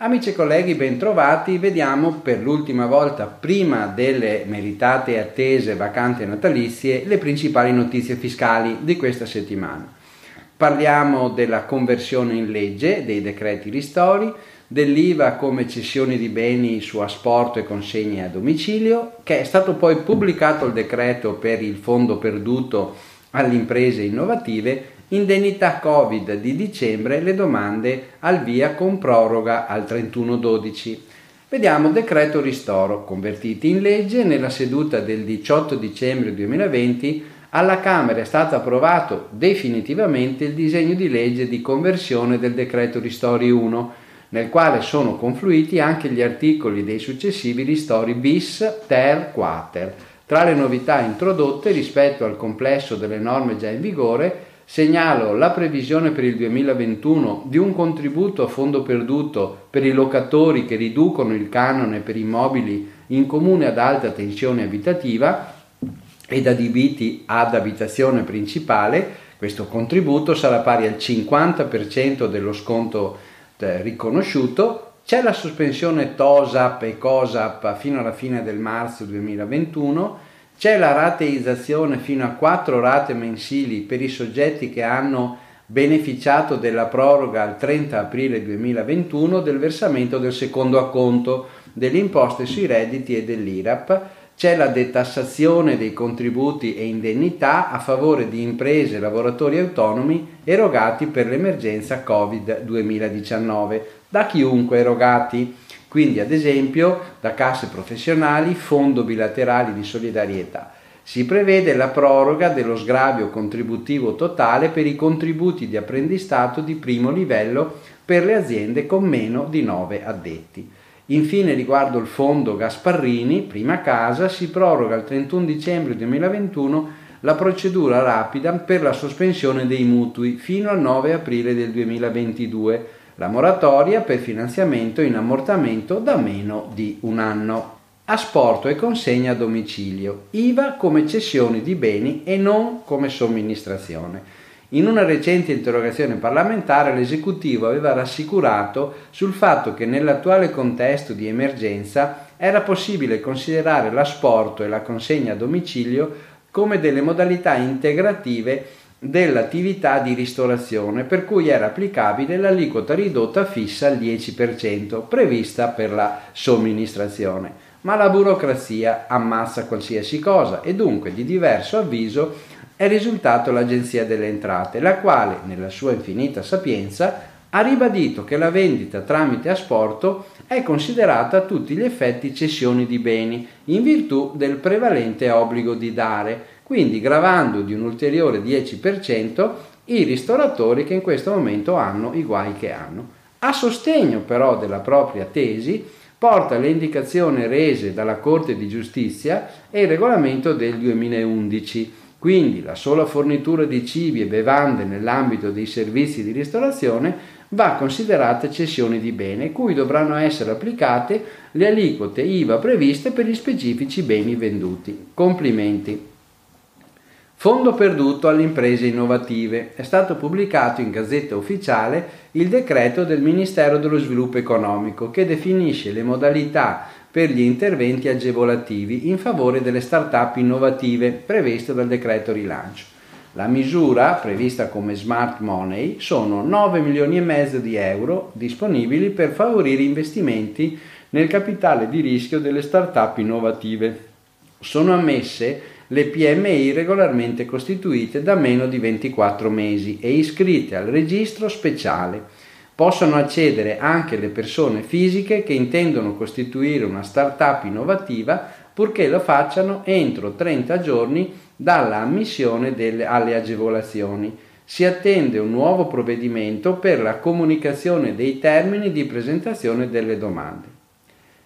Amici e colleghi, bentrovati. Vediamo per l'ultima volta, prima delle meritate e attese vacanze natalizie, le principali notizie fiscali di questa settimana. Parliamo della conversione in legge dei decreti ristori, dell'IVA come cessioni di beni su asporto e consegne a domicilio, che è stato poi pubblicato il decreto per il fondo perduto alle imprese innovative Indennità Covid di dicembre, le domande al via con proroga al 31-12. Vediamo decreto ristoro, convertiti in legge nella seduta del 18 dicembre 2020 alla Camera è stato approvato definitivamente il disegno di legge di conversione del decreto ristori 1, nel quale sono confluiti anche gli articoli dei successivi ristori bis, ter, quater. Tra le novità introdotte rispetto al complesso delle norme già in vigore Segnalo la previsione per il 2021 di un contributo a fondo perduto per i locatori che riducono il canone per immobili in comune ad alta tensione abitativa ed adibiti ad abitazione principale. Questo contributo sarà pari al 50% dello sconto eh, riconosciuto. C'è la sospensione TOSAP e COSAP fino alla fine del marzo 2021 c'è la rateizzazione fino a quattro rate mensili per i soggetti che hanno beneficiato della proroga al 30 aprile 2021 del versamento del secondo acconto delle imposte sui redditi e dell'IRAP. C'è la detassazione dei contributi e indennità a favore di imprese e lavoratori autonomi erogati per l'emergenza Covid 2019 da chiunque erogati quindi ad esempio da casse professionali, fondo bilaterali di solidarietà. Si prevede la proroga dello sgravio contributivo totale per i contributi di apprendistato di primo livello per le aziende con meno di 9 addetti. Infine, riguardo il fondo Gasparrini, prima casa, si proroga al 31 dicembre 2021 la procedura rapida per la sospensione dei mutui fino al 9 aprile del 2022 la moratoria per finanziamento in ammortamento da meno di un anno. Asporto e consegna a domicilio. IVA come cessioni di beni e non come somministrazione. In una recente interrogazione parlamentare l'esecutivo aveva rassicurato sul fatto che nell'attuale contesto di emergenza era possibile considerare l'asporto e la consegna a domicilio come delle modalità integrative dell'attività di ristorazione per cui era applicabile l'aliquota ridotta fissa al 10% prevista per la somministrazione. Ma la burocrazia ammazza qualsiasi cosa e dunque di diverso avviso è risultato l'Agenzia delle Entrate, la quale, nella sua infinita sapienza, ha ribadito che la vendita tramite asporto è considerata a tutti gli effetti cessioni di beni in virtù del prevalente obbligo di dare, quindi gravando di un ulteriore 10% i ristoratori che in questo momento hanno i guai che hanno. A sostegno però della propria tesi porta le indicazioni rese dalla Corte di Giustizia e il regolamento del 2011. Quindi la sola fornitura di cibi e bevande nell'ambito dei servizi di ristorazione va considerata cessione di bene, cui dovranno essere applicate le aliquote IVA previste per gli specifici beni venduti. Complimenti. Fondo perduto alle imprese innovative. È stato pubblicato in Gazzetta Ufficiale il decreto del Ministero dello Sviluppo Economico che definisce le modalità per gli interventi agevolativi in favore delle start-up innovative previste dal decreto rilancio. La misura, prevista come smart money, sono 9 milioni e mezzo di euro disponibili per favorire investimenti nel capitale di rischio delle start-up innovative. Sono ammesse le PMI regolarmente costituite da meno di 24 mesi e iscritte al registro speciale. Possono accedere anche le persone fisiche che intendono costituire una start-up innovativa purché lo facciano entro 30 giorni dalla ammissione delle, alle agevolazioni. Si attende un nuovo provvedimento per la comunicazione dei termini di presentazione delle domande.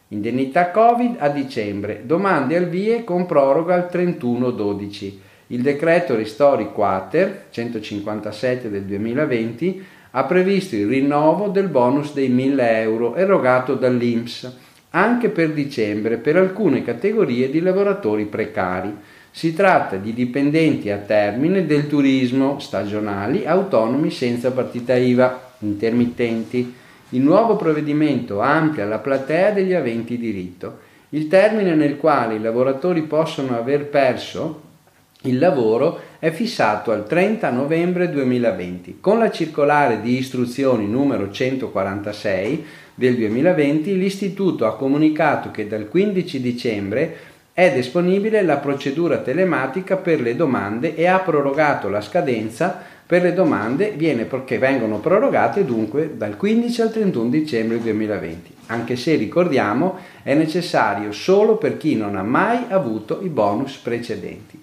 Indennità Covid a dicembre, domande al VIE con proroga al 31-12. Il decreto Ristori Quater 157 del 2020 ha previsto il rinnovo del bonus dei 1000 euro erogato dall'INPS anche per dicembre per alcune categorie di lavoratori precari. Si tratta di dipendenti a termine del turismo stagionali, autonomi senza partita IVA, intermittenti. Il nuovo provvedimento amplia la platea degli aventi diritto. Il termine nel quale i lavoratori possono aver perso il lavoro è fissato al 30 novembre 2020. Con la circolare di istruzioni numero 146 del 2020 l'Istituto ha comunicato che dal 15 dicembre è disponibile la procedura telematica per le domande e ha prorogato la scadenza per le domande perché vengono prorogate dunque dal 15 al 31 dicembre 2020, anche se ricordiamo è necessario solo per chi non ha mai avuto i bonus precedenti.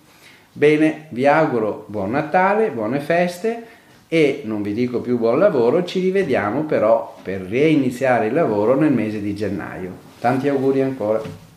Bene, vi auguro buon Natale, buone feste e non vi dico più buon lavoro, ci rivediamo però per reiniziare il lavoro nel mese di gennaio. Tanti auguri ancora.